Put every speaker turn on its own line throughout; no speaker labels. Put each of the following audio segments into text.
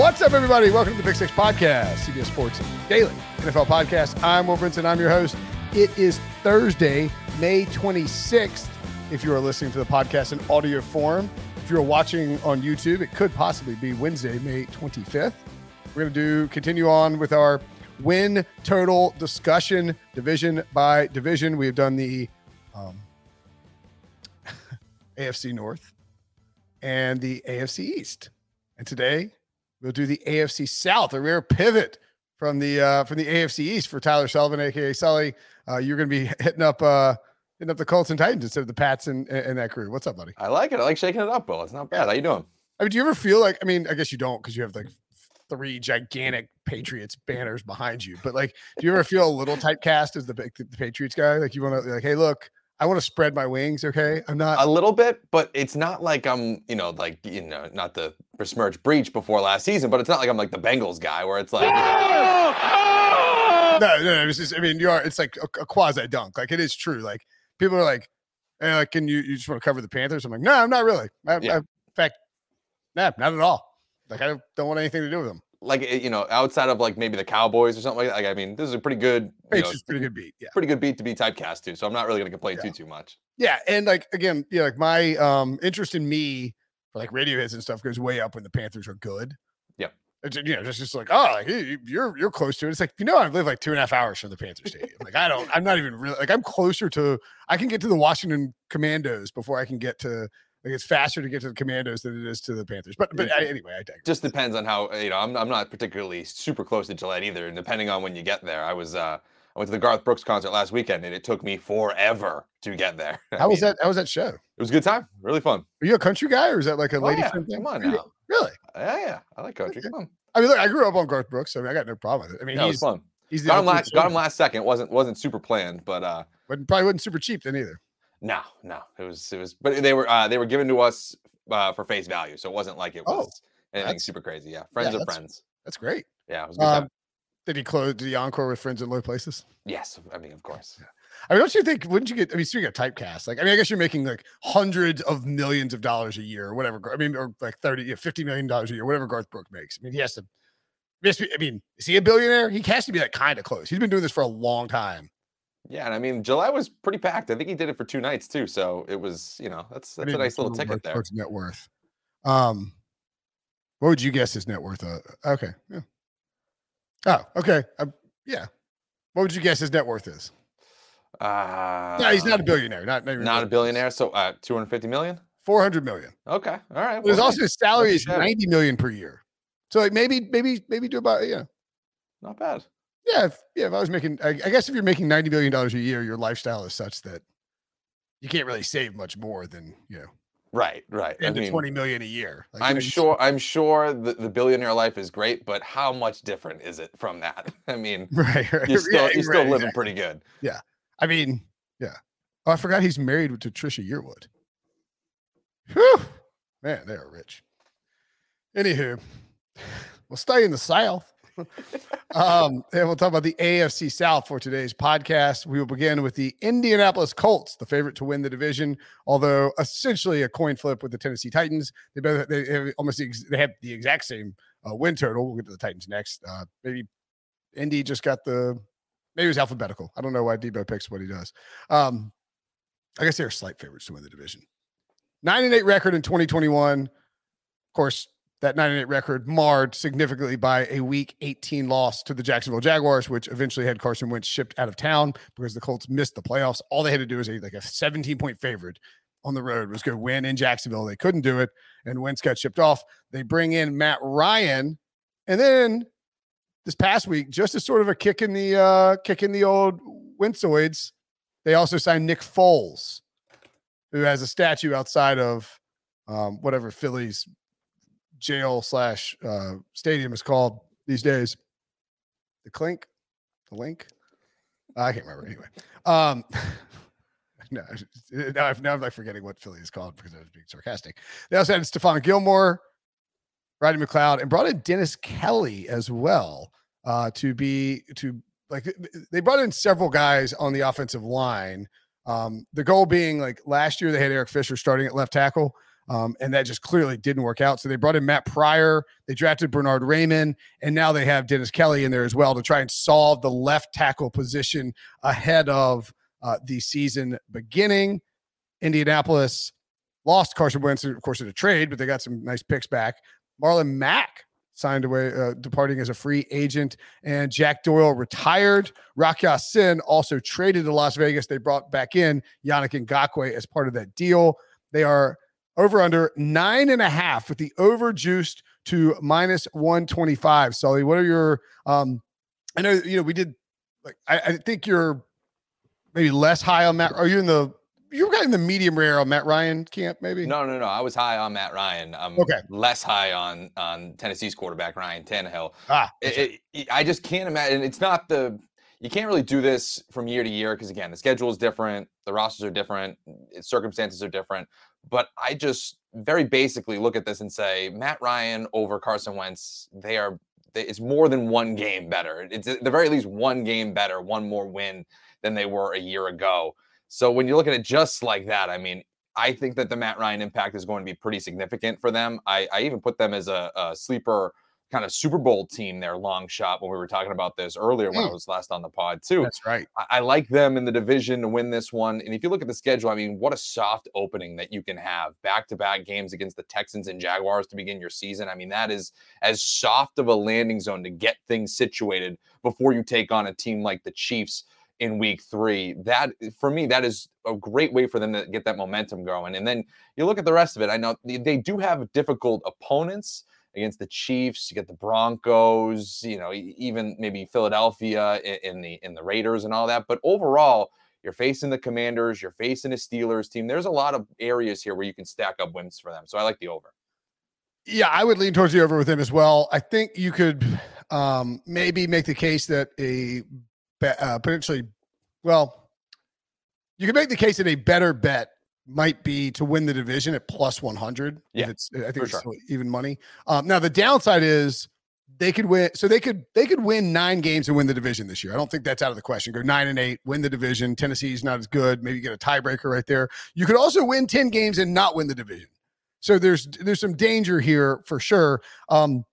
What's up, everybody? Welcome to the Pick Six Podcast, CBS Sports Daily NFL Podcast. I'm Will Brinson. I'm your host. It is Thursday, May 26th. If you are listening to the podcast in audio form, if you're watching on YouTube, it could possibly be Wednesday, May 25th. We're going to do continue on with our win total discussion, division by division. We have done the um, AFC North and the AFC East, and today we'll do the AFC South, a rare pivot from the uh, from the AFC East for Tyler Sullivan, aka Sully. Uh, you're going to be hitting up uh, hitting up the Colts and Titans instead of the Pats and, and that crew. What's up, buddy?
I like it. I like shaking it up, Bill. It's not bad. How you doing?
I mean, do you ever feel like? I mean, I guess you don't because you have like three gigantic Patriots banners behind you. But like, do you ever feel a little typecast as the, the Patriots guy? Like, you want to like, hey, look, I want to spread my wings. Okay, I'm not
a little bit, but it's not like I'm, you know, like you know, not the besmirch breach before last season, but it's not like I'm like the Bengals guy where it's like. You know,
no, no, no. It's just, I mean, you are. It's like a, a quasi dunk. Like it is true. Like people are like, hey, like, can you you just want to cover the Panthers? I'm like, no, I'm not really. I, yeah. I, in fact, nah, not at all. Like I don't, don't want anything to do with them
like eh, you know, outside of like maybe the Cowboys or something like that. Like, I mean, this is a pretty good,
you know, pretty good beat. Yeah,
pretty good beat to be typecast to. So I'm not really going to complain yeah. too too much.
Yeah, and like again, yeah, like my um interest in me for like radio hits and stuff goes way up when the Panthers are good.
Yeah.
It's, you know, just just like oh, like, you're you're close to it. It's like you know, I live like two and a half hours from the Panther Stadium. like I don't, I'm not even really like I'm closer to. I can get to the Washington Commanders before I can get to like it's faster to get to the Commanders than it is to the Panthers. But but anyway, I digress.
Just depends on how you know. I'm I'm not particularly super close to Gillette either, and depending on when you get there, I was uh I went to the Garth Brooks concert last weekend, and it took me forever to get there.
How was that? How was that show? It
was a good time, really fun.
Are you a country guy, or is that like a oh, lady?
Yeah. Come on now.
Really?
Yeah, yeah. I like country. Okay. Come on.
I mean, look, I grew up on Garth Brooks. so I mean, I got no problem with it. I mean,
he's fun. He's got him last. Got him last second. wasn't wasn't super planned, but uh,
but probably wasn't super cheap then either.
No, no, it was it was, but they were uh, they were given to us uh, for face value, so it wasn't like it was oh, anything super crazy. Yeah, friends yeah, are friends.
That's great.
Yeah, it was
um, did he close? Did he encore with friends in low places?
Yes, I mean, of course. Yeah.
I mean, don't you think? Wouldn't you get? I mean, speaking of typecast, like, I mean, I guess you're making like hundreds of millions of dollars a year, or whatever. I mean, or like 30, you know, 50 million dollars a year, whatever Garth Brooks makes. I mean, he has to. I mean, is he a billionaire? He has to be like kind of close. He's been doing this for a long time.
Yeah, and I mean July was pretty packed. I think he did it for two nights too. So it was, you know, that's that's a nice little ticket there.
Net worth. Um, what would you guess his net worth? Uh, okay. Yeah. Oh, okay. Uh, yeah. What would you guess his net worth is?
Uh,
no, he's not a billionaire. Not
not, not a billionaire. So uh, two hundred fifty million.
Four hundred million.
Okay. All right.
Well, There's also his salary is ninety million per year. So like maybe maybe maybe do about yeah.
Not bad.
Yeah, if, yeah. If I was making, I, I guess if you're making ninety million dollars a year, your lifestyle is such that you can't really save much more than you know.
Right, right.
I mean, twenty million a year.
Like, I'm sure. I'm sure the, the billionaire life is great, but how much different is it from that? I mean,
right, right.
you're still yeah, you're still right, living exactly. pretty good.
Yeah, I mean, yeah. Oh, I forgot he's married to Trisha Yearwood. Whew. Man, they are rich. Anywho, we'll stay in the South um, and we'll talk about the AFC South for today's podcast. We will begin with the Indianapolis Colts, the favorite to win the division, although essentially a coin flip with the Tennessee Titans. They both they have almost the, they have the exact same uh, win total. We'll get to the Titans next. Uh, maybe Indy just got the maybe it was alphabetical. I don't know why Debo picks what he does. Um, I guess they're slight favorites to win the division. Nine and eight record in 2021. Of course, that 9 8 record marred significantly by a week 18 loss to the Jacksonville Jaguars, which eventually had Carson Wentz shipped out of town because the Colts missed the playoffs. All they had to do was a, like a 17 point favorite on the road was go win in Jacksonville. They couldn't do it, and Wentz got shipped off. They bring in Matt Ryan, and then this past week, just as sort of a kick in the uh, kick in the old Wentzoids, They also signed Nick Foles, who has a statue outside of um, whatever Philly's jail slash uh, stadium is called these days. The Clink, the Linc. I can't remember anyway. Um, no, now, I'm, now I'm like forgetting what Philly is called because I was being sarcastic. They also had Stephon Gilmore, Rodney McLeod, and brought in Dennis Kelly as well uh, to be to like they brought in several guys on the offensive line. Um, the goal being like last year they had Eric Fisher starting at left tackle. Um, and that just clearly didn't work out. So they brought in Matt Pryor, they drafted Bernhard Raimann, and now they have Dennis Kelly in there as well to try and solve the left tackle position ahead of uh, the season beginning. Indianapolis lost Carson Wentz, of course, in a trade, but they got some nice picks back. Marlon Mack signed away, uh, departing as a free agent, and Jack Doyle retired. Rock Ya-Sin also traded to Las Vegas. They brought back in Yannick Ngakoue as part of that deal. They are over under nine and a half with the over juiced to minus 125. Sully, what are your um I know you know we did like I, I think you're maybe less high on Matt. Are you in the you were kind of in the medium rare on Matt Ryan camp, maybe?
No, no, no. I was high on Matt Ryan. I'm okay. less high on on Tennessee's quarterback Ryan Tannehill. Ah, it, it, I just can't imagine. It's not the you can't really do this from year to year because again, the schedule is different, the rosters are different, circumstances are different. But I just very basically look at this and say Matt Ryan over Carson Wentz, they are it's more than one game better. It's at the very least one game better, one more win than they were a year ago. So when you look at it just like that, I mean, I think that the Matt Ryan impact is going to be pretty significant for them. I, I even put them as a, a sleeper kind of Super Bowl team there, long shot, when we were talking about this earlier when mm. I was last on the pod, too.
That's right.
I, I, like them in the division to win this one. And if you look at the schedule, I mean, what a soft opening that you can have back to back games against the Texans and Jaguars to begin your season. I mean, that is as soft of a landing zone to get things situated before you take on a team like the Chiefs in week three. That for me, that is a great way for them to get that momentum going. And then you look at the rest of it. I know they do have difficult opponents against the Chiefs. You get the Broncos, you know, even maybe Philadelphia in the in the Raiders and all that. But overall, you're facing the Commanders, you're facing a Steelers team. There's a lot of areas here where you can stack up wins for them. So I like the over.
Yeah, I would lean towards the over with him as well. I think you could um, maybe make the case that a uh, potentially, well, you could make the case that a better bet might be to win the division at plus 100.
Yeah,
it's, I think it's sure. even money. Um, now the downside is they could win. So they could they could win nine games and win the division this year. I don't think that's out of the question. Go nine and eight, win the division. Tennessee's not as good. Maybe get a tiebreaker right there. You could also win ten games and not win the division. So there's there's some danger here for sure. Um,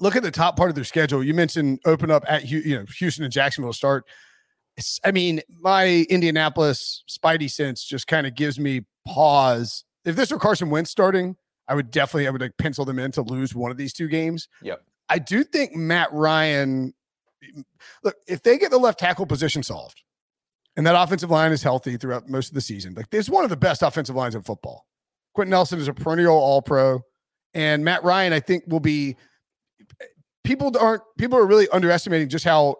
look at the top part of their schedule. You mentioned open up at you know Houston and Jacksonville start. I mean, my Indianapolis Spidey sense just kind of gives me pause. If this were Carson Wentz starting, I would definitely I would like pencil them in to lose one of these two games.
Yep.
I do think Matt Ryan. Look, if they get the left tackle position solved, and that offensive line is healthy throughout most of the season, like this is one of the best offensive lines in football. Quenton Nelson is a perennial All Pro, and Matt Ryan, I think, will be. People aren't people are really underestimating just how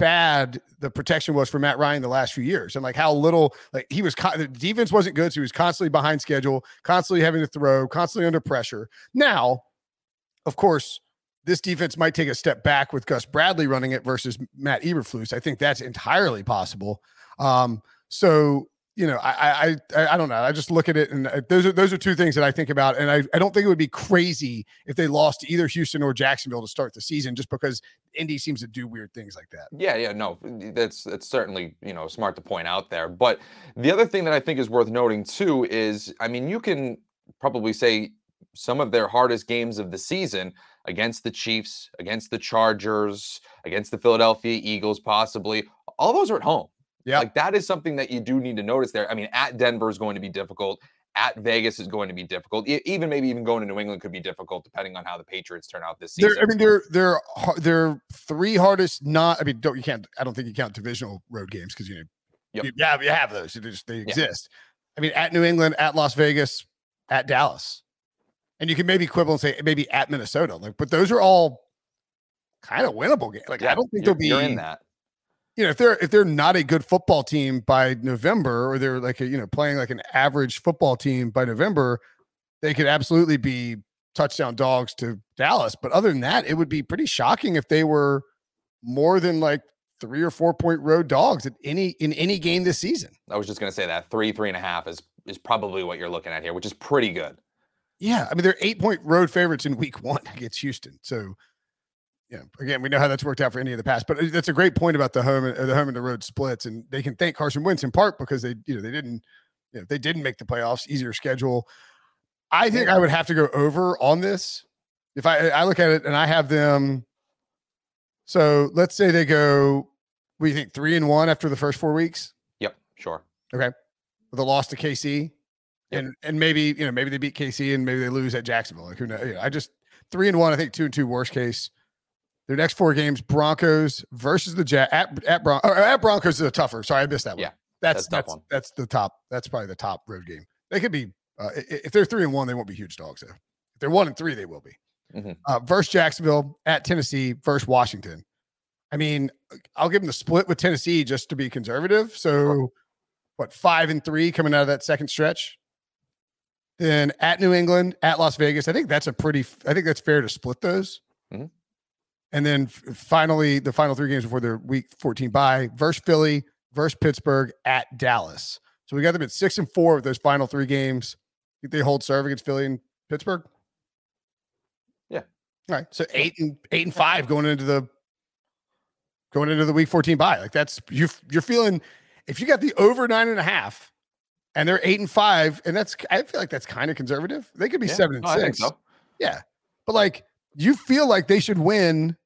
bad the protection was for Matt Ryan the last few years. And like how little like he was the defense wasn't good so he was constantly behind schedule constantly having to throw constantly under pressure. Now of course this defense might take a step back with Gus Bradley running it versus Matt Eberflus. I think that's entirely possible. Um so you know, I, I, I don't know. I just look at it, and uh, those are those are two things that I think about, and I, I don't think it would be crazy if they lost to either Houston or Jacksonville to start the season, just because Indy seems to do weird things like that.
Yeah, yeah, no, that's that's certainly you know smart to point out there. But the other thing that I think is worth noting too is, I mean, you can probably say some of their hardest games of the season against the Chiefs, against the Chargers, against the Philadelphia Eagles, possibly. All those are at home.
Yeah.
Like that is something that you do need to notice there. I mean, at Denver is going to be difficult. At Vegas is going to be difficult. Even maybe even going to New England could be difficult depending on how the Patriots turn out this season.
They're, I mean, they're they're they're three hardest. Not. I mean, don't you can't. I don't think you count divisional road games because you know. Yep. You, yeah, you have those. They just they exist. Yeah. I mean, at New England, at Las Vegas, at Dallas, and you can maybe quibble and say eh, maybe at Minnesota. Like, but those are all kind of winnable games. Like, yeah, I don't think
they'll
be
in that
you know, if they're if they're not a good football team by November, or they're like a, you know playing like an average football team by November, they could absolutely be touchdown dogs to Dallas. But other than that, it would be pretty shocking if they were more than like three or four point road dogs at any in any game this season.
I was just gonna say that three, three and a half is is probably what you're looking at here, which is pretty good.
Yeah, I mean they're eight point road favorites in week one against Houston. So yeah, again, we know how that's worked out for any of the past, but uh, that's a great point about the home and the home and the road splits, and they can thank Carson Wentz in part because they, you know, they didn't, you know, they didn't make the playoffs, easier schedule. I think I would have to go over on this. If I I look at it and I have them, so let's say they go, we think three and one after the first four weeks.
Yep, sure.
Okay, with a loss to KC, yep. and and maybe you know maybe they beat KC and maybe they lose at Jacksonville. Like who knows? You know, I just three and one. I think two and two worst case. Their next four games: Broncos versus the Jet at at, Bron- at Broncos is a tougher. Sorry, I missed that one.
Yeah,
that's that's that's, that's, the top. That's probably the top road game. They could be uh, if they're three and one, they won't be huge dogs. Though. If they're one and three, they will be. Mm-hmm. Uh, versus Jacksonville at Tennessee versus Washington. I mean, I'll give them the split with Tennessee just to be conservative. So, what five and three coming out of that second stretch? Then at New England, at Las Vegas. I think that's a pretty. I think that's fair to split those. Mm-hmm. And then finally, the final three games before their week 14 bye versus Philly, versus Pittsburgh, at Dallas. So we got them at six and four of those final three games. Think They hold serve against Philly and Pittsburgh.
Yeah.
All right. So eight and eight and five going into the going into the week 14 bye. Like that's you you're feeling if you got the over nine and a half and they're eight and five, and that's I feel like that's kind of conservative. They could be yeah. seven and six. So. Yeah. But like you feel like they should win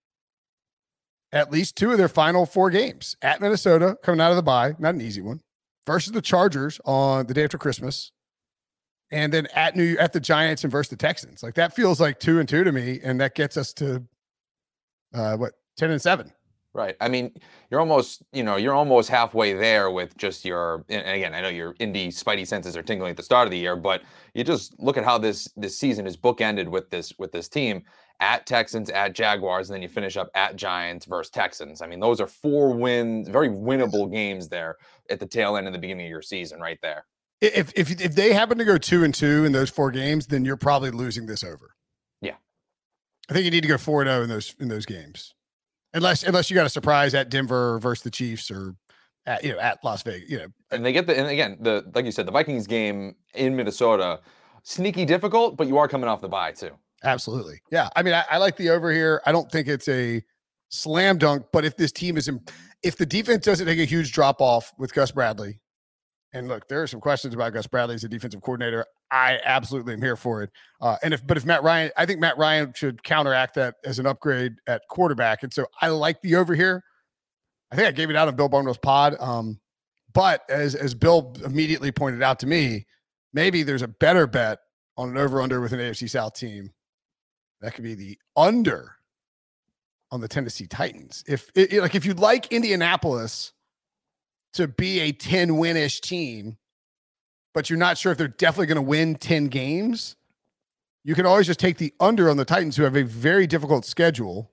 at least two of their final four games at Minnesota coming out of the bye, not an easy one, versus the Chargers on the day after Christmas, and then at New at the Giants and versus the Texans. Like that feels like two and two to me, and that gets us to uh, what ten and seven.
Right. I mean, you're almost, you know, you're almost halfway there with just your. And again, I know your Indy spidey senses are tingling at the start of the year, but you just look at how this this season is bookended with this with this team at Texans, at Jaguars, and then you finish up at Giants versus Texans. I mean, those are four wins, very winnable games there at the tail end of the beginning of your season, right there.
If if if they happen to go two and two in those four games, then you're probably losing this over.
Yeah,
I think you need to go four and zero oh in those in those games. Unless unless you got a surprise at Denver versus the Chiefs or at you know at Las Vegas, you know.
And they get the and again the like you said the Vikings game in Minnesota, sneaky difficult, but you are coming off the bye too.
Absolutely, yeah. I mean, I, I like the over here. I don't think it's a slam dunk, but if this team is in, if the defense doesn't take a huge drop off with Gus Bradley, and look, there are some questions about Gus Bradley as a defensive coordinator. I absolutely am here for it. Uh, and if, but if Matt Ryan, I think Matt Ryan should counteract that as an upgrade at quarterback. And so I like the over here. I think I gave it out on Bill Barnwell's pod. Um, but as as Bill immediately pointed out to me, maybe there's a better bet on an over under with an AFC South team. That could be the under on the Tennessee Titans. If it, like if you'd like Indianapolis to be a 10 win-ish team, but you're not sure if they're definitely going to win 10 games, you can always just take the under on the Titans, who have a very difficult schedule,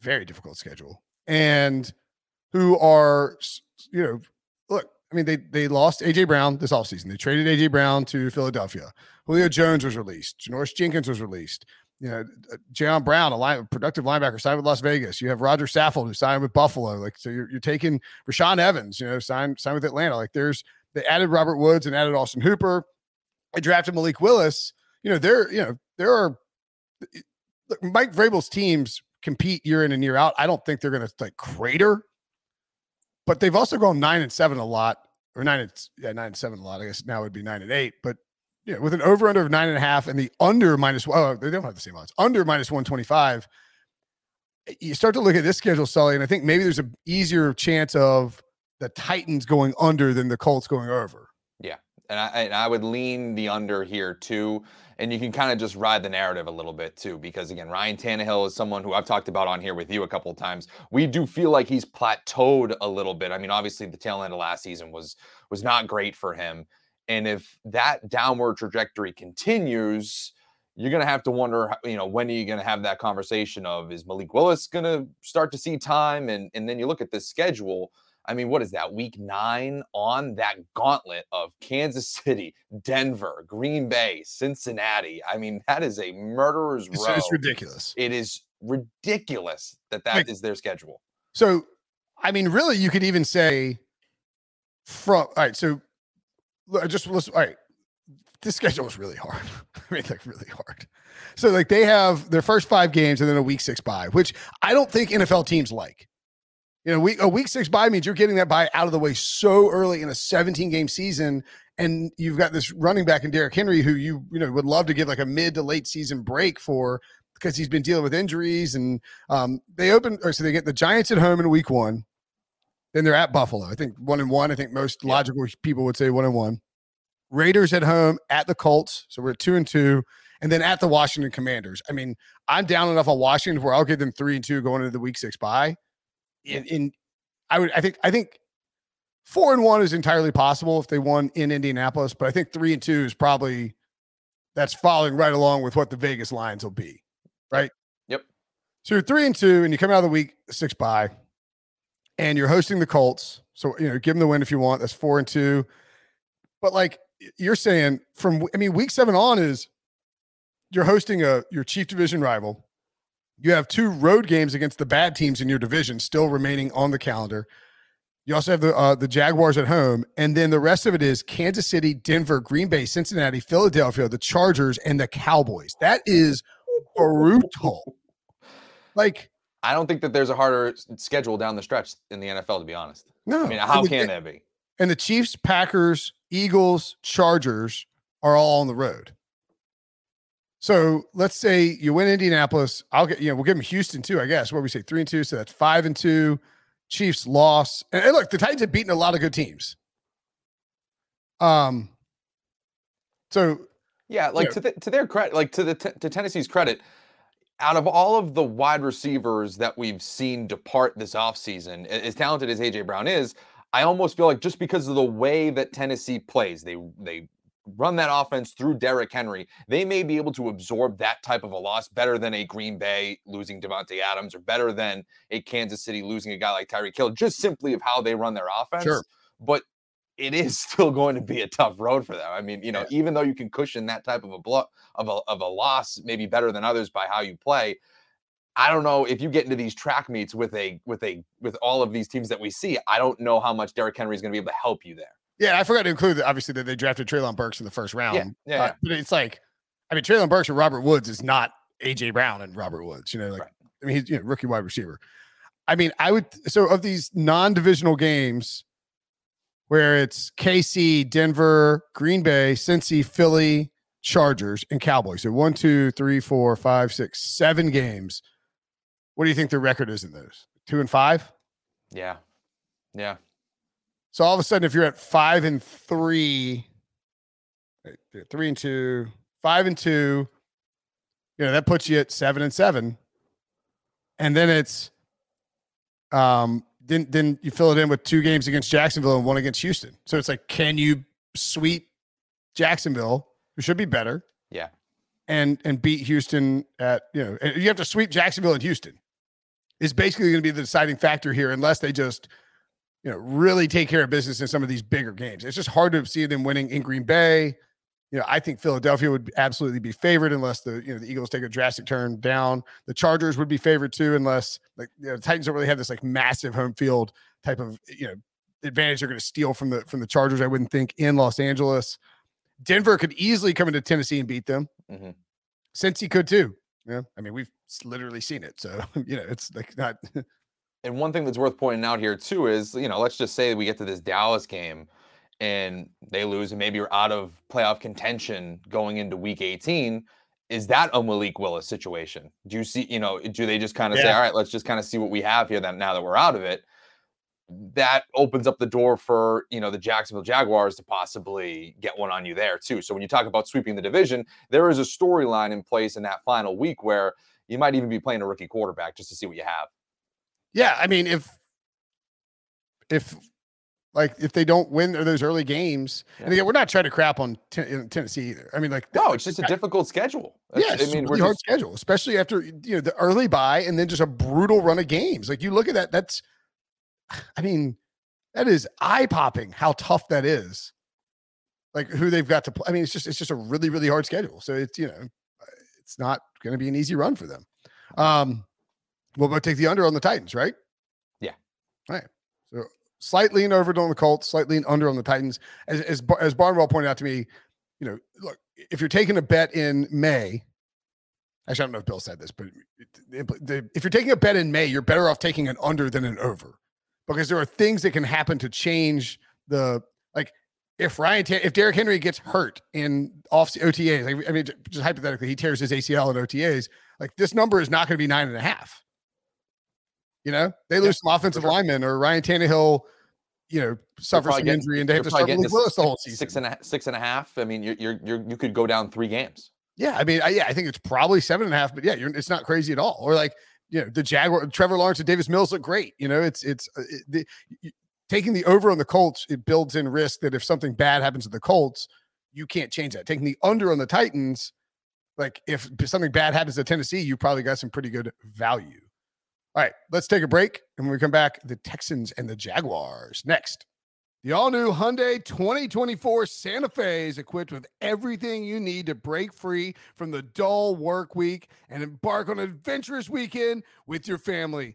very difficult schedule, and who are, you know, look, I mean, they they lost AJ Brown this offseason. They traded AJ Brown to Philadelphia. Julio Jones was released. Janoris Jenkins was released. You know, uh, Jayon Brown, a line, productive linebacker, signed with Las Vegas. You have Roger Saffold, who signed with Buffalo. Like, so you're, you're taking Rashaan Evans, you know, signed signed with Atlanta. Like, there's they added Robert Woods and added Austin Hooper. They drafted Malik Willis. You know, there, you know, there are Mike Vrabel's teams compete year in and year out. I don't think they're going to like crater, but they've also gone nine and seven a lot, or nine and yeah, nine and seven a lot. I guess now would be nine and eight, but yeah, with an over under of nine and a half and the under minus oh, they don't have the same odds. Under minus one twenty five. Eh, you start to look at this schedule, Sully, and I think maybe there's an easier chance of the Titans going under than the Colts going over.
Yeah. And I, and I would lean the under here too. And you can kind of just ride the narrative a little bit too, because again, Ryan Tannehill is someone who I've talked about on here with you a couple of times. We do feel like he's plateaued a little bit. I mean, obviously the tail end of last season was was not great for him. And if that downward trajectory continues, you're going to have to wonder, you know, when are you going to have that conversation of is Malik Willis going to start to see time? And and then you look at the schedule. I mean, what is that? Week nine on that gauntlet of Kansas City, Denver, Green Bay, Cincinnati. I mean, that is a murderer's
it's,
row.
It's ridiculous.
It is ridiculous that that like, is their schedule.
So, I mean, really, you could even say from all right. So, just listen. All right, this schedule is really hard. I mean, like really hard. So, like they have their first five games and then a week six bye, which I don't think NFL teams like. You know, a week six bye means you're getting that bye out of the way so early in a 17 game season, and you've got this running back in Derrick Henry who you you know would love to give like a mid to late season break for because he's been dealing with injuries. And um, they open or so they get the Giants at home in week one, then they're at Buffalo. I think one and one. I think most yeah. logical people would say one and one. Raiders at home at the Colts, so we're at two and two, and then at the Washington Commanders. I mean, I'm down enough on Washington where I'll give them three and two going into the week six bye in, in I would I think I think four and one is entirely possible if they won in Indianapolis, but I think three and two is probably that's following right along with what the Vegas lines will be. Right.
Yep.
So you're three and two, and you come out of the week six bye, and you're hosting the Colts. So you know, give them the win if you want. That's four and two. But like you're saying, from I mean, week seven on is you're hosting a your chief division rival. You have two road games against the bad teams in your division still remaining on the calendar. You also have the uh, the Jaguars at home, and then the rest of it is Kansas City, Denver, Green Bay, Cincinnati, Philadelphia, the Chargers, and the Cowboys. That is brutal. Like,
I don't think that there's a harder schedule down the stretch in the NFL. To be honest,
no.
I mean, how can that be?
And the Chiefs, Packers, Eagles, Chargers are all on the road. So let's say you win Indianapolis. I'll get, you know, we'll give them Houston too, I guess. What we say, three and two. So that's five and two. Chiefs loss. And, and look, the Titans have beaten a lot of good teams. Um, so
yeah, like to, the, to their credit, like to the to Tennessee's credit, out of all of the wide receivers that we've seen depart this offseason, as talented as AJ Brown is, I almost feel like just because of the way that Tennessee plays, they they run that offense through Derrick Henry, they may be able to absorb that type of a loss better than a Green Bay losing Davante Adams or better than a Kansas City losing a guy like Tyreek Hill, just simply of how they run their offense. Sure. But it is still going to be a tough road for them. I mean, you know, yeah. even though you can cushion that type of a blow of a of a loss, maybe better than others by how you play. I don't know if you get into these track meets with a with a with all of these teams that we see. I don't know how much Derrick Henry is going to be able to help you there.
Yeah, I forgot to include that. Obviously, that they drafted Treylon Burks in the first round.
Yeah, yeah, uh,
But it's like, I mean, Treylon Burks and Robert Woods is not AJ Brown and Robert Woods. You know, like right. I mean, he's you know rookie wide receiver. I mean, I would so of these non-divisional games where it's KC, Denver, Green Bay, Cincy, Philly, Chargers, and Cowboys. So one, two, three, four, five, six, seven games. What do you think the record is in those? Two and five?
Yeah. Yeah.
So all of a sudden, if you're at five and three, three and two, five and two, you know, that puts you at seven and seven. And then it's um then then you fill it in with two games against Jacksonville and one against Houston. So it's like, can you sweep Jacksonville, who should be better?
Yeah.
And and beat Houston at, you know, you have to sweep Jacksonville and Houston. Is basically going to be the deciding factor here, unless they just you know, really take care of business in some of these bigger games. It's just hard to see them winning in Green Bay. You know, I think Philadelphia would absolutely be favored unless the you know the Eagles take a drastic turn down. The Chargers would be favored too, unless like you know, the Titans don't really have this like massive home field type of you know advantage they're going to steal from the from the Chargers. I wouldn't think in Los Angeles. Denver could easily come into Tennessee and beat them. Mm-hmm. Cincy could too. Yeah, I mean we've literally seen it, so you know it's like not
and one thing that's worth pointing out here too is, you know, let's just say we get to this Dallas game and they lose and maybe you're out of playoff contention going into week 18. Is that a Malik Willis situation? Do you see, you know, do they just kind of yeah. say, all right, let's just kind of see what we have here that now that we're out of it? That opens up the door for, you know, the Jacksonville Jaguars to possibly get one on you there too. So when you talk about sweeping the division, there is a storyline in place in that final week where you might even be playing a rookie quarterback just to see what you have.
Yeah, I mean, if if Like if they don't win those early games, yeah. and again, we're not trying to crap on t- Tennessee either. I mean, like
no, it's just a difficult schedule.
That's, yeah, I mean, really hard just... schedule, especially after you know the early bye and then just a brutal run of games. Like you look at that, that's, I mean, that is eye popping how tough that is. Like who they've got to play. I mean, it's just it's just a really really hard schedule. So it's you know, it's not going to be an easy run for them. Um, we'll both take the under on the Titans, right?
Yeah.
All right. So slight lean over on the Colts, slight lean under on the Titans. As as as Barnwell pointed out to me, you know, look, if you're taking a bet in May, actually I don't know if Bill said this, but if you're taking a bet in May, you're better off taking an under than an over, because there are things that can happen to change the like. If Ryan, if Derrick Henry gets hurt in off OTAs, like, I mean, just hypothetically, he tears his ACL in OTAs, like this number is not going to be nine and a half. You know, they lose yeah, some offensive sure. linemen or Ryan Tannehill, you know, suffers getting, injury and they have to start with Willis the whole season.
Six and a six and a half. I mean, you're you're, you're you could go down three games.
Yeah, I mean, I, yeah, I think it's probably seven and a half, but yeah, it's not crazy at all. Or like, you know, the Jaguar, Trevor Lawrence and Davis Mills look great. You know, it's it's uh, it, the, taking the over on the Colts. It builds in risk that if something bad happens to the Colts, you can't change that. Taking the under on the Titans, like if something bad happens to Tennessee, you probably got some pretty good value. All right, let's take a break. And when we come back, the Texans and the Jaguars next. The all new Hyundai 2024 Santa Fe is equipped with everything you need to break free from the dull work week and embark on an adventurous weekend with your family.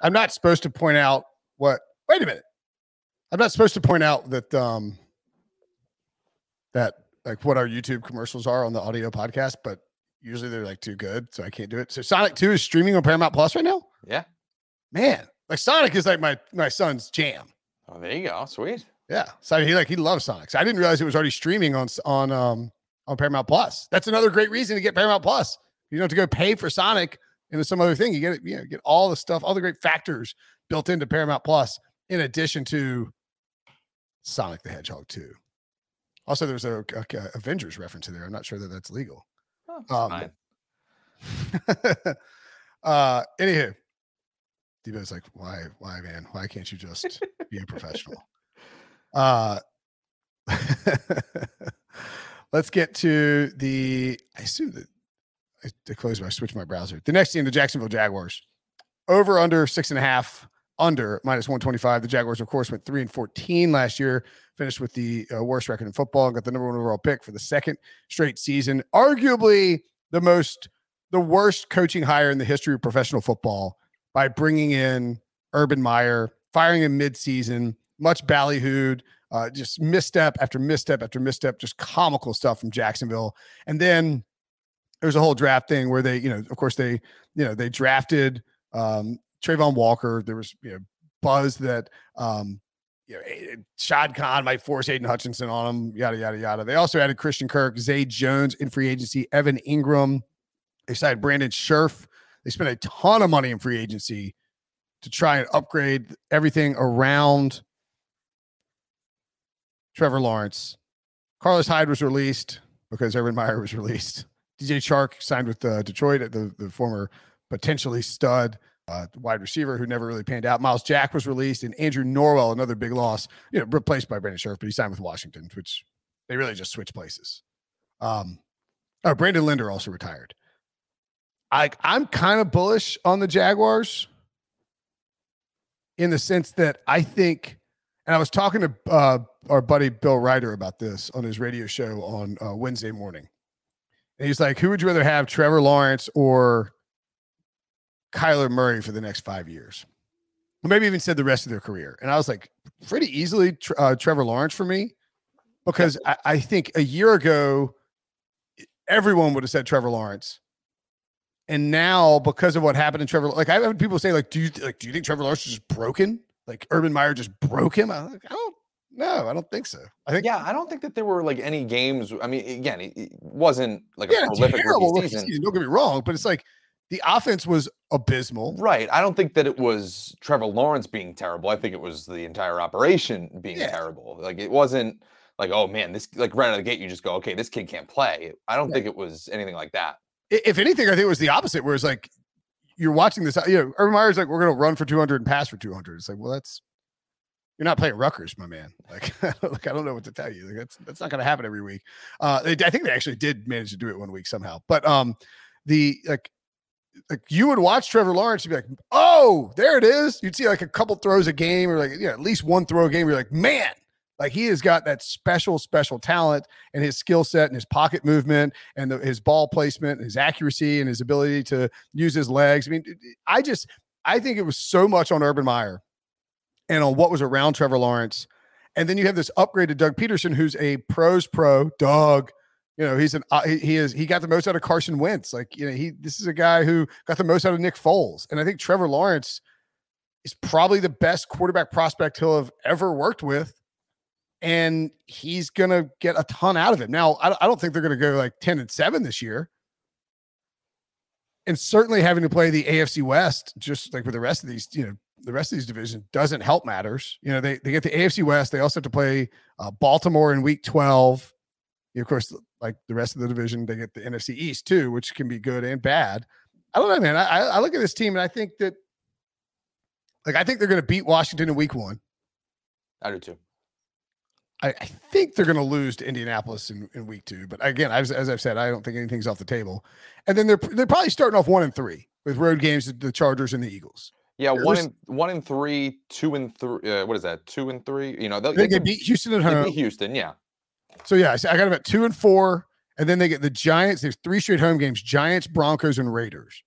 I'm not supposed to point out what. Wait a minute. I'm not supposed to point out that um that like what our YouTube commercials are on the audio podcast, but usually they're like too good, so I can't do it. So Sonic 2 is streaming on Paramount Plus right now?
Yeah.
Man, like Sonic is like my my son's jam.
Oh, there you go. Sweet.
Yeah. So he like he loves Sonic. So I didn't realize it was already streaming on on um on Paramount Plus. That's another great reason to get Paramount Plus. You don't have to go pay for Sonic into some other thing. You get it, you know, get all the stuff, all the great factors built into Paramount Plus, in addition to Sonic the Hedgehog 2. Also, there's a, a, a Avengers reference in there. I'm not sure that that's legal.
Oh, um,
uh, anywho, Debo's like, why, why, man? Why can't you just be a professional? Uh, let's get to the. I assume that I, I closed my switch my browser. The next team, the Jacksonville Jaguars. Over under six and a half, under minus 125. The Jaguars, of course, went three and 14 last year, finished with the uh, worst record in football, got the number one overall pick for the second straight season. Arguably the most, the worst coaching hire in the history of professional football by bringing in Urban Meyer, firing him midseason, much ballyhooed, uh, just misstep after misstep after misstep, just comical stuff from Jacksonville. And then there's a whole draft thing where they, you know, of course they, you know, they drafted um, Travon Walker. There was, you know, buzz that, um, you know, Shad Khan might force Aidan Hutchinson on him, yada, yada, yada. They also added Christian Kirk, Zay Jones in free agency, Evan Engram. They signed Brandon Scherff. They spent a ton of money in free agency to try and upgrade everything around Trevor Lawrence. Carlos Hyde was released. because Urban Meyer was released. DJ Chark signed with uh, Detroit the, the former potentially stud uh, wide receiver who never really panned out. Myles Jack was released, and Andrew Norwell, another big loss, you know, replaced by Brandon Scherff, but he signed with Washington, which they really just switched places. Um, oh, Brandon Linder also retired. I I'm kind of bullish on the Jaguars in the sense that I think, and I was talking to uh, our buddy Bill Ryder about this on his radio show on uh, Wednesday morning, and he's like, "Who would you rather have, Trevor Lawrence or Kyler Murray for the next five years?" Or maybe even said the rest of their career. And I was like, pretty easily, uh, Trevor Lawrence for me, because I, I think a year ago, everyone would have said Trevor Lawrence and now, because of what happened in Trevor, like I've had people say, like, do you like do you think Trevor Lawrence is just broken? Like Urban Meyer just broke him? I, like, I don't no, I don't think so. I think
yeah, I don't think that there were like any games. I mean, again, it, wasn't like yeah, a prolific rookie season.
season. Don't get me wrong, but it's like the offense was abysmal.
Right. I don't think that it was Trevor Lawrence being terrible. I think it was the entire operation being yeah. terrible. Like it wasn't like, oh man, this like right out of the gate, you just go, okay, this kid can't play. I don't yeah. think it was anything like that
if anything, I think it was the opposite, where it's like you're watching this. You know, Urban Meyer's like, we're going to run for 200 and pass for 200. It's like, well, that's you're not playing Rutgers, my man. Like, like I don't know what to tell you. Like, that's that's not going to happen every week. Uh, they, I think they actually did manage to do it one week somehow. But um, the like, like you would watch Trevor Lawrence, you'd be like, oh, there it is. You'd see like a couple throws a game, or like yeah, at least one throw a game. You're like, man, like he has got that special, special talent and his skill set and his pocket movement and the, his ball placement and his accuracy and his ability to use his legs. I mean, I just, I think it was so much on Urban Meyer and on what was around Trevor Lawrence. And then you have this upgraded Doug Pederson, who's a pros pro. Doug, you know, he's an uh, he, is he got the most out of Carson Wentz. Like you know, he this is a guy who got the most out of Nick Foles, and I think Trevor Lawrence is probably the best quarterback prospect he'll have ever worked with and he's going to get a ton out of it. Now, I, I don't think they're going to go like 10 and 7 this year. And certainly having to play the AFC West, just like with the rest of these, you know, the rest of these divisions doesn't help matters. You know, they, they get the AFC West. They also have to play uh, Baltimore in week 12. You know, of course, like the rest of the division, they get the NFC East too, which can be good and bad. I don't know, man. I, I look at this team and I think that, like, I think they're going to beat Washington in week one.
I do too.
I, I think they're going to lose to Indianapolis in, in week two. But again, as, as I've said, I don't think anything's off the table. And then they're they're probably starting off one and three with road games the Chargers and the Eagles.
Yeah, one and one in three, two and three. Uh, what is that? Two and three. You know,
they, they, they beat Houston at home.
Houston, yeah.
So yeah, I got them at two and four, and then they get the Giants. There's three straight home games: Giants, Broncos, and Raiders.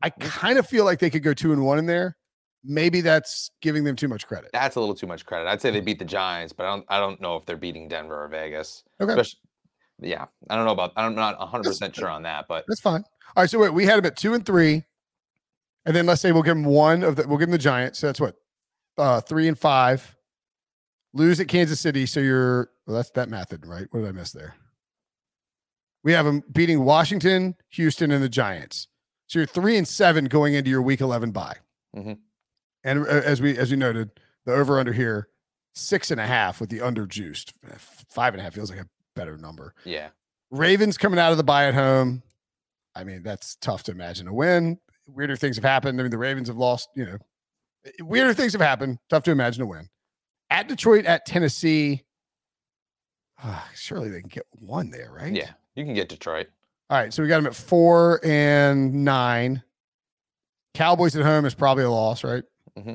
I kind of feel like they could go two and one in there maybe that's giving them too much credit.
That's a little too much credit. I'd say they beat the Giants, but I don't I don't know if they're beating Denver or Vegas.
Okay. Especially,
yeah, I don't know about. I'm not 100 percent sure on that, but
that's fine. All right, so wait, we had them at two and three, and then let's say we'll give them one of the. We'll give them the Giants. So that's what, uh, three and five. Lose at Kansas City, so you're. Well, that's that method, right? What did I miss there? We have them beating Washington, Houston, and the Giants. So you're three and seven going into your Week 11 bye. Mm-hmm. And uh, as we as you noted, the over under here six and a half with the under juiced. Five and a half feels like a better number.
Yeah.
Ravens coming out of the bye at home. I mean, that's tough to imagine a win. Weirder things have happened. I mean, the Ravens have lost, you know, weirder things have happened. Tough to imagine a win. At Detroit, at Tennessee. Uh, surely they can get one there, right?
Yeah, you can get Detroit.
All right. So we got them at four and nine. Cowboys at home is probably a loss, right? Mm-hmm.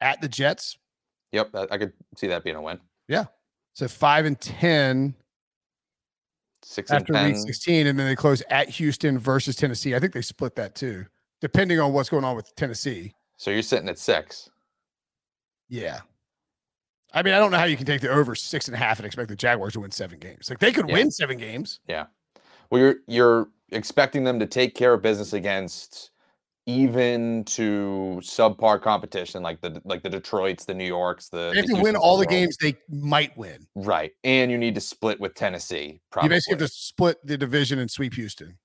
At the Jets.
Yep, I could see that being a win.
Yeah. So five and ten.
Six
after
and 10.
week 16, and then they close at Houston versus Tennessee. I think they split that too, depending on what's going on with Tennessee.
So you're sitting at six.
Yeah. I mean, I don't know how you can take the over six and a half and expect the Jaguars to win seven games. Like they could yeah. win seven games.
Yeah. Well, you're you're expecting them to take care of business against even to subpar competition like the like the Detroits, the New Yorks, the
they have to win all the games they might win.
Right. And you need to split with Tennessee. Probably.
You basically have to split the division and sweep Houston.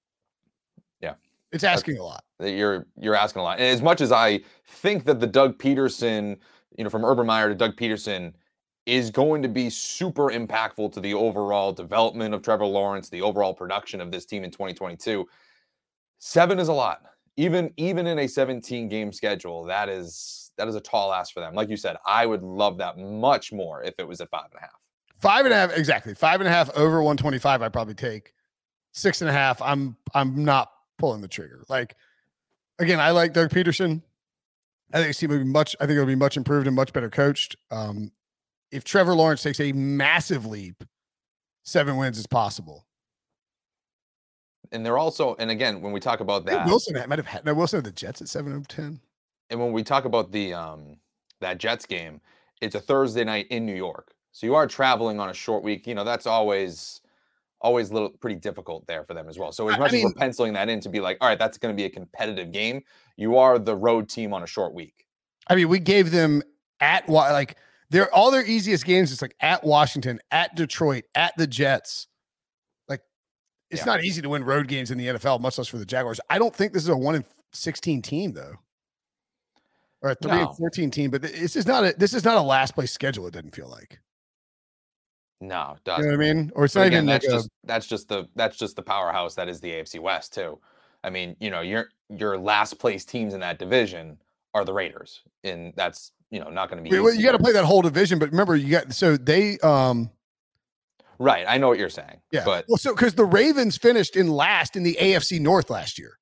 It's asking a lot.
You're you're asking a lot. And as much as I think that the Doug Pederson, you know, from Urban Meyer to Doug Pederson is going to be super impactful to the overall development of Trevor Lawrence, the overall production of this team in 2022. Seven is a lot. Even even in a 17 game schedule, that is that is a tall ask for them. Like you said, I would love that much more if it was at five and a half.
Five and a half, exactly. Five and a half over 125, I'd probably take. Six and a half, I'm I'm not pulling the trigger. Like again, I like Doug Pederson. I think team will be much. I think it would be much improved and much better coached. Um, if Trevor Lawrence takes a massive leap, seven wins is possible.
And they're also, and again, when we talk about that,
Wilson might have had no Wilson had the Jets at seven of ten.
And when we talk about the um that Jets game, it's a Thursday night in New York, so you are traveling on a short week. You know that's always always a little pretty difficult there for them as well. So as much I mean, as we're penciling that in to be like, all right, that's going to be a competitive game, you are the road team on a short week.
I mean, we gave them at like they're all their easiest games. It's like at Washington, at Detroit, at the Jets. Like it's yeah. not easy to win road games in the NFL, much less for the Jaguars. I don't think this is a one in sixteen team though, or a three no. and fourteen team. But this is not a this is not a last place schedule. It didn't feel like.
No,
doesn't. You know what I mean? Or it's not
again,
even
that's
like
just a, that's just the that's just the powerhouse that is the AFC West too. I mean, you know, your your last place teams in that division are the Raiders, and that's you know not going to be.
Well, you got to play that whole division, but remember, you got so they. um
Right, I know what you're saying.
Yeah,
but
well, so because the Ravens finished in last in the AFC North last year,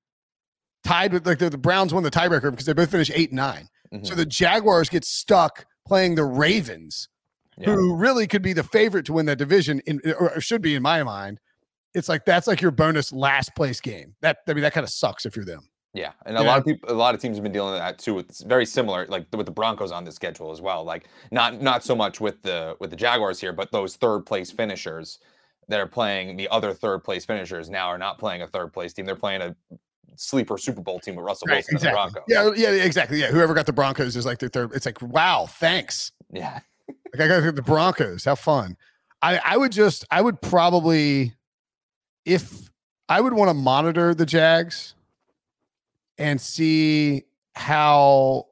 tied with like the, the Browns won the tiebreaker because they both finished eight and 9 mm-hmm. So the Jaguars get stuck playing the Ravens, yeah. who really could be the favorite to win that division, in, or should be in my mind. It's like that's like your bonus last place game. That I mean, that kind of sucks if you're them.
Yeah, and a yeah. lot of people, a lot of teams have been dealing with that too. It's very similar, like with the Broncos on the schedule as well. Like not not so much with the with the Jaguars here, but those third place finishers that are playing the other third place finishers now are not playing a third place team. They're playing a sleeper Super Bowl team with Russell right, Wilson
exactly.
and the Broncos.
Yeah, yeah, exactly. Yeah, whoever got the Broncos is like their third. It's like wow, thanks.
Yeah,
like I got to the Broncos. How fun. I I would just I would probably if I would want to monitor the Jags and see how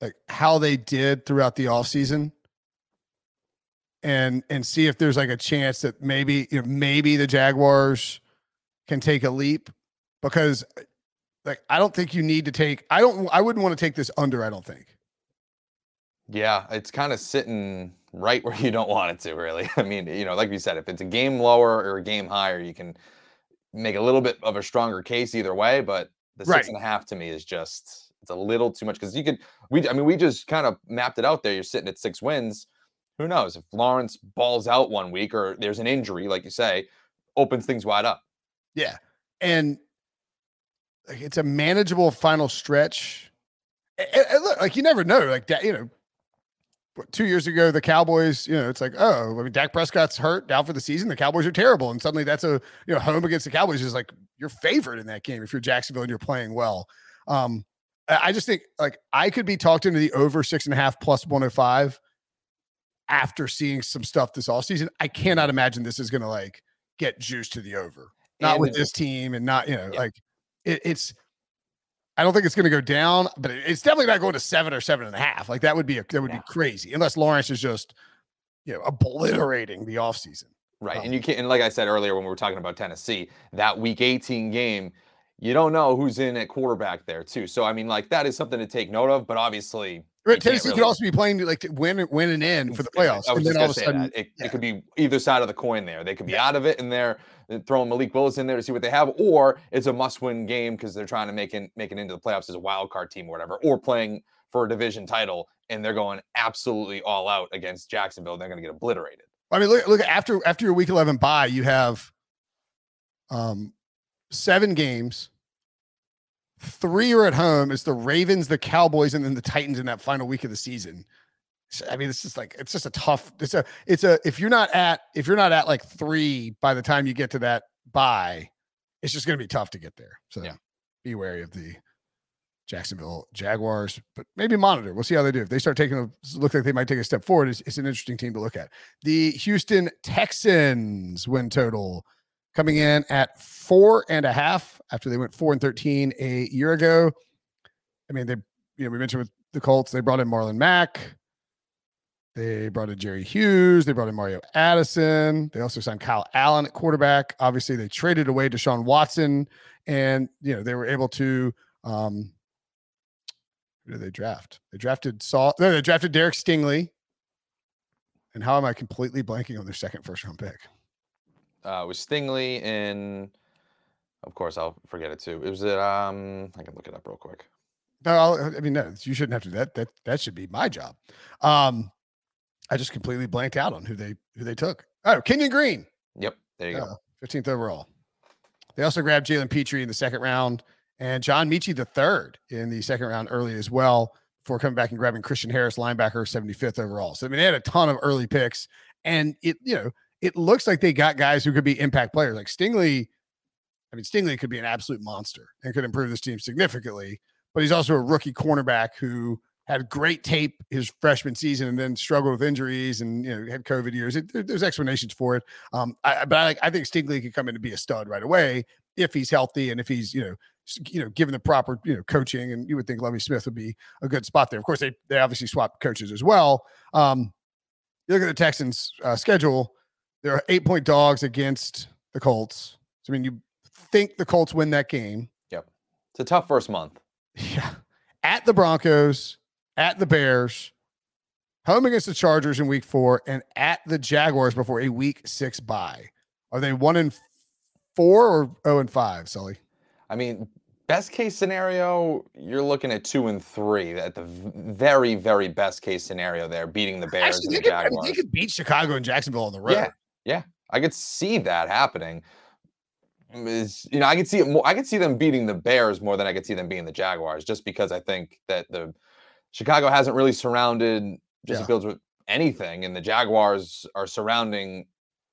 like how they did throughout the off season and and see if there's like a chance that maybe you know, maybe the Jaguars can take a leap because like I don't think you need to take I don't I wouldn't want to take this under I don't think.
Yeah, it's kind of sitting right where you don't want it to really. I mean, you know, like you said if it's a game lower or a game higher you can make a little bit of a stronger case either way, but the
right.
six and a half to me is just it's a little too much because you could we I mean we just kind of mapped it out there. You're sitting at six wins. Who knows if Lawrence balls out one week or there's an injury, like you say, opens things wide up.
Yeah, and it's a manageable final stretch. And, and look, like you never know, like that, you know, two years ago, the Cowboys, you know, it's like, oh, I mean, Dak Prescott's hurt, down for the season. The Cowboys are terrible. And suddenly that's a, you know, home against the Cowboys is like your favorite in that game if you're Jacksonville and you're playing well. Um, I just think like I could be talked into the over six and a half plus 105 after seeing some stuff this all season. I cannot imagine this is going to like get juiced to the over, not and with this team and not, you know, yeah. like it, it's, I don't think it's going to go down, but it's definitely not going to seven or seven and a half. Like that would be a, that would yeah. be crazy unless Lawrence is just you know obliterating the offseason.
Right, um, and you can't. And like I said earlier when we were talking about Tennessee, that Week 18 game, you don't know who's in at quarterback there too. So I mean, like that is something to take note of. But obviously,
Tennessee really... could also be playing to like to win, win and in for the playoffs.
And then all of a sudden, it, yeah. it, could be either side of the coin. There, they could be yeah. out of it, and they're throwing Malik Willis in there to see what they have, or it's a must-win game because they're trying to make it make it into the playoffs as a wild card team or whatever, or playing for a division title, and they're going absolutely all out against Jacksonville. They're going to get obliterated.
I mean, look, look after after your Week 11 bye, you have um seven games Three are at home. It's the Ravens, the Cowboys, and then the Titans in that final week of the season. I mean, it's just like it's just a tough. It's a it's a if you're not at if you're not at like three by the time you get to that bye, it's just going to be tough to get there. So yeah. be wary of the Jacksonville Jaguars, but maybe monitor. We'll see how they do. If they start taking a look like they might take a step forward, it's, it's an interesting team to look at. The Houston Texans win total coming in at four and a half after they went four and 13 a year ago. I mean, they, you know, we mentioned with the Colts, they brought in Marlon Mack. They brought in Jerry Hughes. They brought in Mario Addison. They also signed Kyle Allen at quarterback. Obviously, they traded away Deshaun Watson, and you know they were able to. Um, who did they draft? They drafted Saul. No, they drafted Derek Stingley. And how am I completely blanking on their second first round pick?
Uh, was Stingley and of course I'll forget it too. It was it um I can look it up real quick.
No, I'll, i mean no, you shouldn't have to that that that should be my job. Um I just completely blanked out on who they who they took. Oh, Kenyon Green.
Yep, there you uh, go.
15th overall. They also grabbed Jalen Pitre in the second round and John Metchie the third in the second round early as well before coming back and grabbing Christian Harris, linebacker, 75th overall. So I mean, they had a ton of early picks, and it you know it looks like they got guys who could be impact players. Like Stingley, I mean, Stingley could be an absolute monster and could improve this team significantly. But he's also a rookie cornerback who had great tape his freshman season and then struggled with injuries and you know had COVID years. It, there's explanations for it. Um, I, but I, I think Stingley could come in to be a stud right away if he's healthy and if he's you know you know, given the proper, you know, coaching, and you would think Lovie Smith would be a good spot there. Of course, they they obviously swapped coaches as well. Um, you look at the Texans' uh, schedule; there are eight point dogs against the Colts. So I mean, you think the Colts win that game?
Yep, it's a tough first month.
Yeah, at the Broncos, at the Bears, home against the Chargers in Week Four, and at the Jaguars before a Week Six bye. Are they one in four or zero oh and five, Sully?
I mean, best case scenario, you're looking at two and three at the very, very best case scenario there, beating the Bears Actually, and the
could,
Jaguars. I
mean, they could beat Chicago and Jacksonville on the road.
Yeah, yeah, I could see that happening. Mm, is you know, I could see it more. I could see them beating the Bears more than I could see them beating the Jaguars, just because I think that the Chicago hasn't really surrounded Justin yeah. Fields with anything, and the Jaguars are surrounding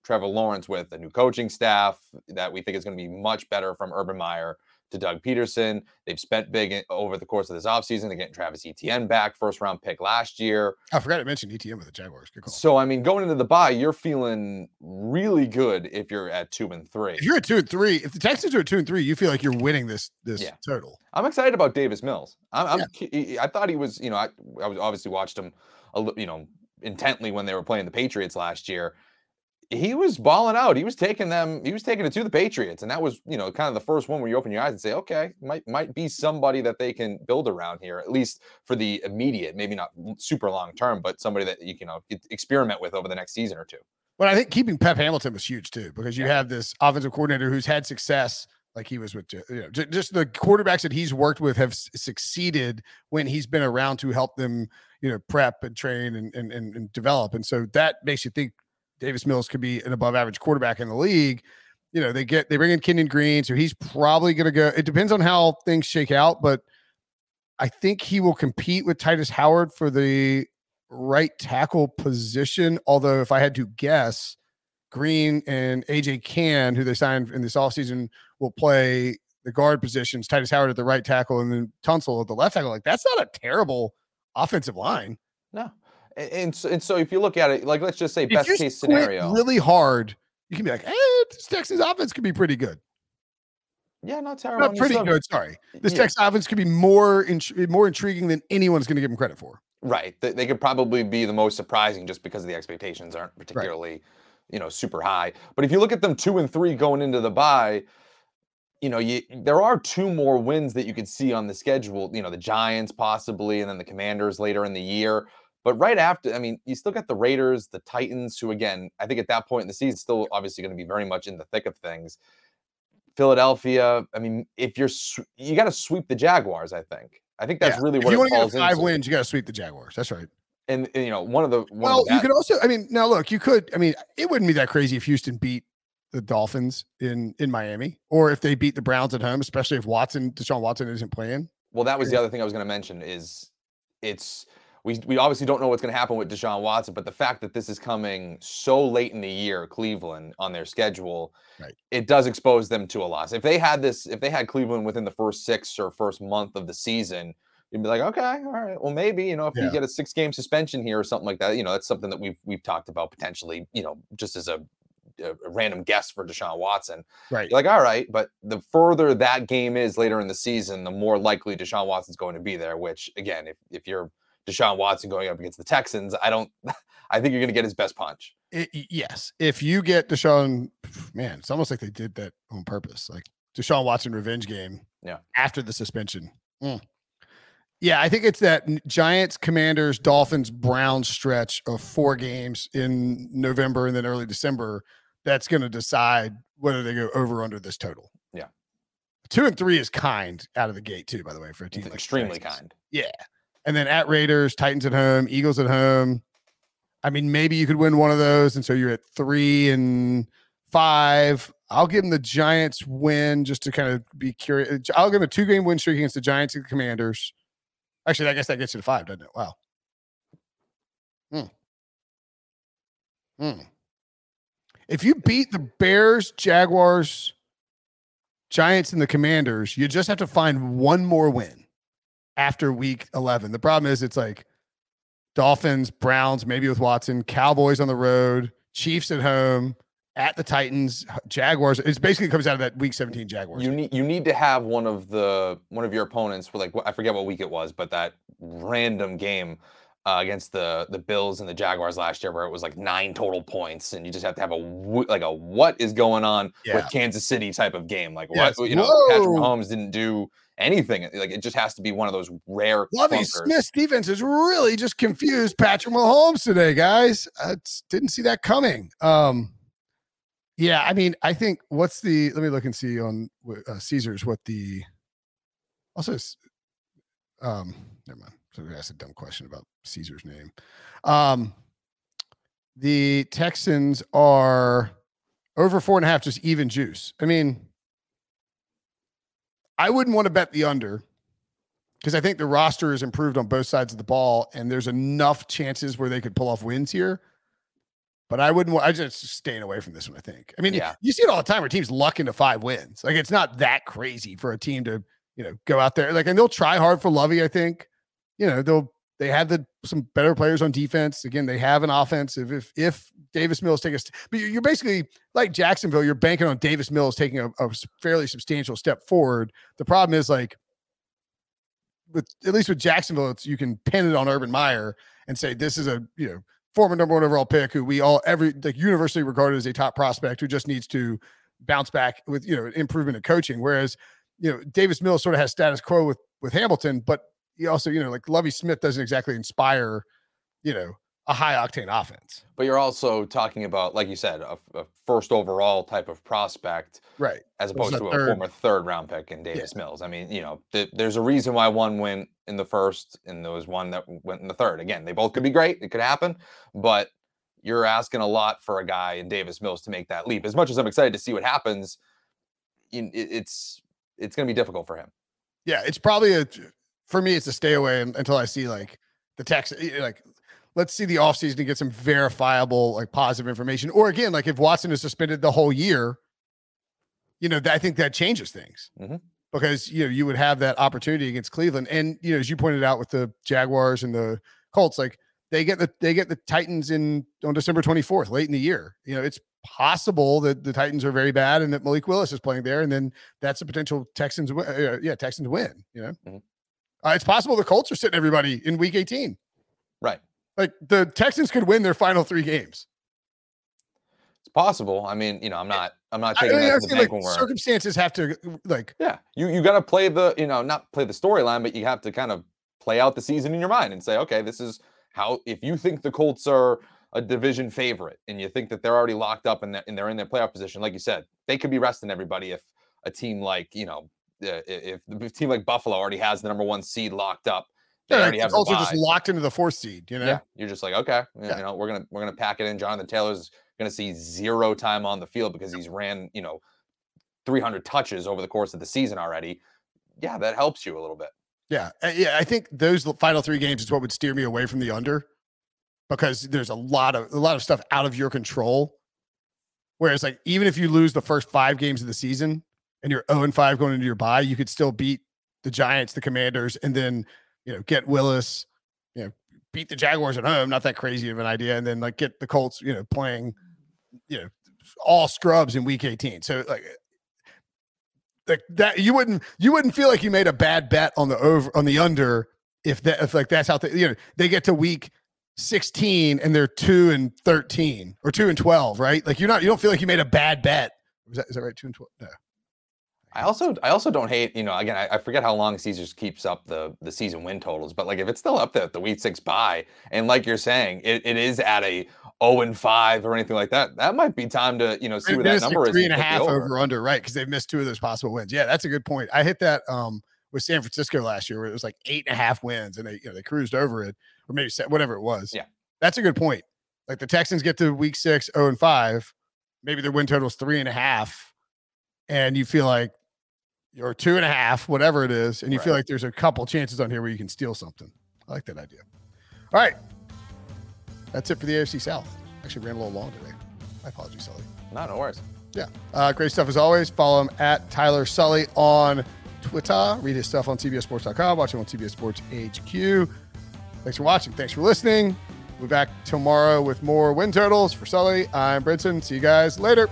Trevor Lawrence with a new coaching staff that we think is going to be much better from Urban Meyer to Doug Pederson. They've spent big over the course of this offseason. They're getting Travis Etienne back, first round pick last year.
I forgot to mention Etienne with the Jaguars.
So, I mean, going into the bye, you're feeling really good if you're at two and three.
If you're at two and three, if the Texans are at two and three, you feel like you're winning this this yeah. total.
I'm excited about Davis Mills. I'm, I'm yeah. I thought he was, you know, I, I was obviously watched him, a, little, you know, intently when they were playing the Patriots last year he was balling out. He was taking them. He was taking it to the Patriots, and that was you know kind of the first one where you open your eyes and say, okay, might might be somebody that they can build around here, at least for the immediate, maybe not super long term, but somebody that you can you know, experiment with over the next season or two.
Well, I think keeping Pep Hamilton was huge too, because you have this offensive coordinator who's had success like he was with you know just the quarterbacks that he's worked with have succeeded when he's been around to help them you know prep and train and and, and develop and so that makes you think Davis Mills could be an above average quarterback in the league. You know, they get they bring in Kenyon Green, so he's probably going to go. It depends on how things shake out, but I think he will compete with Tytus Howard for the right tackle position. Although, if I had to guess, Green and AJ Cann, who they signed in this offseason, will play the guard positions. Tytus Howard at the right tackle, and then Tunsil at the left tackle. Like that's not a terrible offensive line.
And so, and so if you look at it, like let's just say if best case scenario,
really hard, you can be like, "Hey, this Texas offense could be pretty good."
Yeah, not terrible.
Not pretty good. Sorry, this yeah. Texas offense could be more int- more intriguing than anyone's going to give them credit for.
Right, they, they, could probably be the most surprising just because the expectations aren't particularly, right. you know, super high. But if you look at them two and three going into the bye, you know, you, there are two more wins that you could see on the schedule. You know, the Giants possibly, and then the Commanders later in the year. But right after, I mean, you still got the Raiders, the Titans, who again, I think at that point in the season, still obviously going to be very much in the thick of things. Philadelphia. I mean, if you're you got to sweep the Jaguars. I think. I think that's yeah. really what if
you
want to
get five into. wins. You got to sweep the Jaguars. That's right.
And, and you know, one of the one
well,
of the
you could also. I mean, now look, you could. I mean, it wouldn't be that crazy if Houston beat the Dolphins in in Miami, or if they beat the Browns at home, especially if Watson, Deshaun Watson, isn't playing.
Well, that was the other thing I was going to mention. Is it's we, we obviously don't know what's going to happen with Deshaun Watson, but the fact that this is coming so late in the year, Cleveland on their schedule, right. it does expose them to a loss. If they had this, if they had Cleveland within the first six or first month of the season, you'd be like, okay, all right, well maybe you know if yeah. you get a six game suspension here or something like that, you know that's something that we've we've talked about potentially, you know, just as a a random guess for Deshaun Watson.
Right.
You're like, all right, but the further that game is later in the season, the more likely Deshaun Watson's going to be there. Which again, if if you're Deshaun Watson going up against the Texans. I don't. I think you're going to get his best punch.
It, yes, if you get Deshaun, man, it's almost like they did that on purpose, like Deshaun Watson revenge game.
Yeah.
After the suspension. Mm. Yeah, I think it's that Giants, Commanders, Dolphins, Browns stretch of four games in November and then early December that's going to decide whether they go over under this total.
Yeah.
Two and three is kind out of the gate, too, by the way, for a team.
Like extremely kind.
Yeah. And then at Raiders, Titans at home, Eagles at home. I mean, maybe you could win one of those. And so you're at three and five. I'll give them the Giants win just to kind of be curious. I'll give them a two game win streak against the Giants and the Commanders. Actually, I guess that gets you to five, doesn't it? Wow. Hmm. Hmm. If you beat the Bears, Jaguars, Giants, and the Commanders, you just have to find one more win after week 11. The problem is it's like Dolphins, Browns, maybe with Watson, Cowboys on the road, Chiefs at home, at the Titans, Jaguars. It basically comes out of that week 17 Jaguars.
You need you need to have one of the one of your opponents for like I forget what week it was, but that random game uh, against the the Bills and the Jaguars last year, where it was like nine total points, and you just have to have a like a what is going on yeah. with Kansas City type of game. Like yes. what you know, Whoa. Patrick Mahomes didn't do anything. Like it just has to be one of those rare.
Lovie Smith's defense is really just confused Patrick Mahomes today, guys. I didn't see that coming. Um, yeah, I mean, I think what's the? Let me look and see on uh, Caesars what the. Also, um, never mind. So I asked a dumb question about Caesar's name. Um, the Texans are over four and a half, just even juice. I mean, I wouldn't want to bet the under because I think the roster is improved on both sides of the ball, and there's enough chances where they could pull off wins here. But I wouldn't. I just staying away from this one. I think. I mean, yeah. you see it all the time where teams luck into five wins. Like it's not that crazy for a team to you know go out there like, and they'll try hard for Lovie. I think you know they'll they have the some better players on defense. Again, they have an offensive. If if Davis Mills takes, but you're basically like Jacksonville. You're banking on Davis Mills taking a, a fairly substantial step forward. The problem is like, with at least with Jacksonville, you can pin it on Urban Meyer and say this is a you know former number one overall pick who we all every like universally regarded as a top prospect who just needs to bounce back with you know improvement in coaching. Whereas you know Davis Mills sort of has status quo with with Hamilton, but he also, you know, like Lovie Smith doesn't exactly inspire, you know, a high octane offense.
But you're also talking about, like you said, a, a first overall type of prospect,
right?
As opposed to a third. former third round pick in Davis yeah. Mills. I mean, you know, th- there's a reason why one went in the first and there was one that went in the third. Again, they both could be great; it could happen, but you're asking a lot for a guy in Davis Mills to make that leap. As much as I'm excited to see what happens, it's it's going to be difficult for him.
Yeah, it's probably a for me, it's a stay away until I see like the text, like let's see the offseason to get some verifiable, like positive information. Or again, like if Watson is suspended the whole year, you know, I think that changes things
mm-hmm.
because, you know, you would have that opportunity against Cleveland. And, you know, as you pointed out with the Jaguars and the Colts, like they get the, they get the Titans in on December 24th, late in the year. You know, it's possible that the Titans are very bad and that Malik Willis is playing there. And then that's a potential Texans, uh, yeah, Texans win, you know? Mm-hmm. Uh, it's possible the Colts are sitting everybody in week 18.
Right.
Like the Texans could win their final three games.
It's possible. I mean, you know, I'm not I'm not taking I that to the
bank like, circumstances have to like
Yeah. You you gotta play the, you know, not play the storyline, but you have to kind of play out the season in your mind and say, okay, this is how if you think the Colts are a division favorite and you think that they're already locked up and, and they're in their playoff position, like you said, they could be resting everybody if a team like, you know, Uh, if the team like Buffalo already has the number one seed locked up,
they yeah, already have also just locked into the fourth seed. You know,
yeah, you're just like okay, yeah. you know, we're gonna we're gonna pack it in. Jonathan Taylor's gonna see zero time on the field because he's ran you know 300 touches over the course of the season already. Yeah, that helps you a little bit.
Yeah, uh, yeah, I think those final three games is what would steer me away from the under because there's a lot of a lot of stuff out of your control. Whereas, like, even if you lose the first five games of the season, and you're 0 and 5 going into your bye, you could still beat the Giants, the Commanders, and then you know get Willis, you know, beat the Jaguars at home. Not that crazy of an idea, and then like get the Colts, you know, playing, you know, all scrubs in Week 18. So like. Eh, like that, you wouldn't you wouldn't feel like you made a bad bet on the over on the under if that if like that's how they you know they get to week 16 and they're two and 13 or two and 12, right? Like you're not you don't feel like you made a bad bet. Is that is that right? Two and 12? No.
I also I also don't hate you know again I, I, forget how long Caesars keeps up the the season win totals but like if it's still up there at the week six bye and like you're saying it, it is at a 0 and 5 or anything like that that might be time to you know see what that number
like
is
three and a half over. over under right because they've missed two of those possible wins. Yeah that's a good point. I hit that um with San Francisco last year where it was like eight and a half wins and they you know they cruised over it or maybe whatever it was.
Yeah.
That's a good point. Like the Texans get to week six 0 and 5 maybe their win total is three and a half and you feel like or two and a half, whatever it is, and you right. feel like there's a couple chances on here where you can steal something. I like that idea. All right. That's it for the AFC South. Actually ran a little long today. My apologies, Sully.
No, no worries.
Yeah. Uh, great stuff as always. Follow him at Tyler Sully on Twitter. Read his stuff on CBSSports.com. Watch him on CBS Sports HQ. Thanks for watching. Thanks for listening. We'll be back tomorrow with more Wind totals for Sully. I'm Brinson. See you guys later.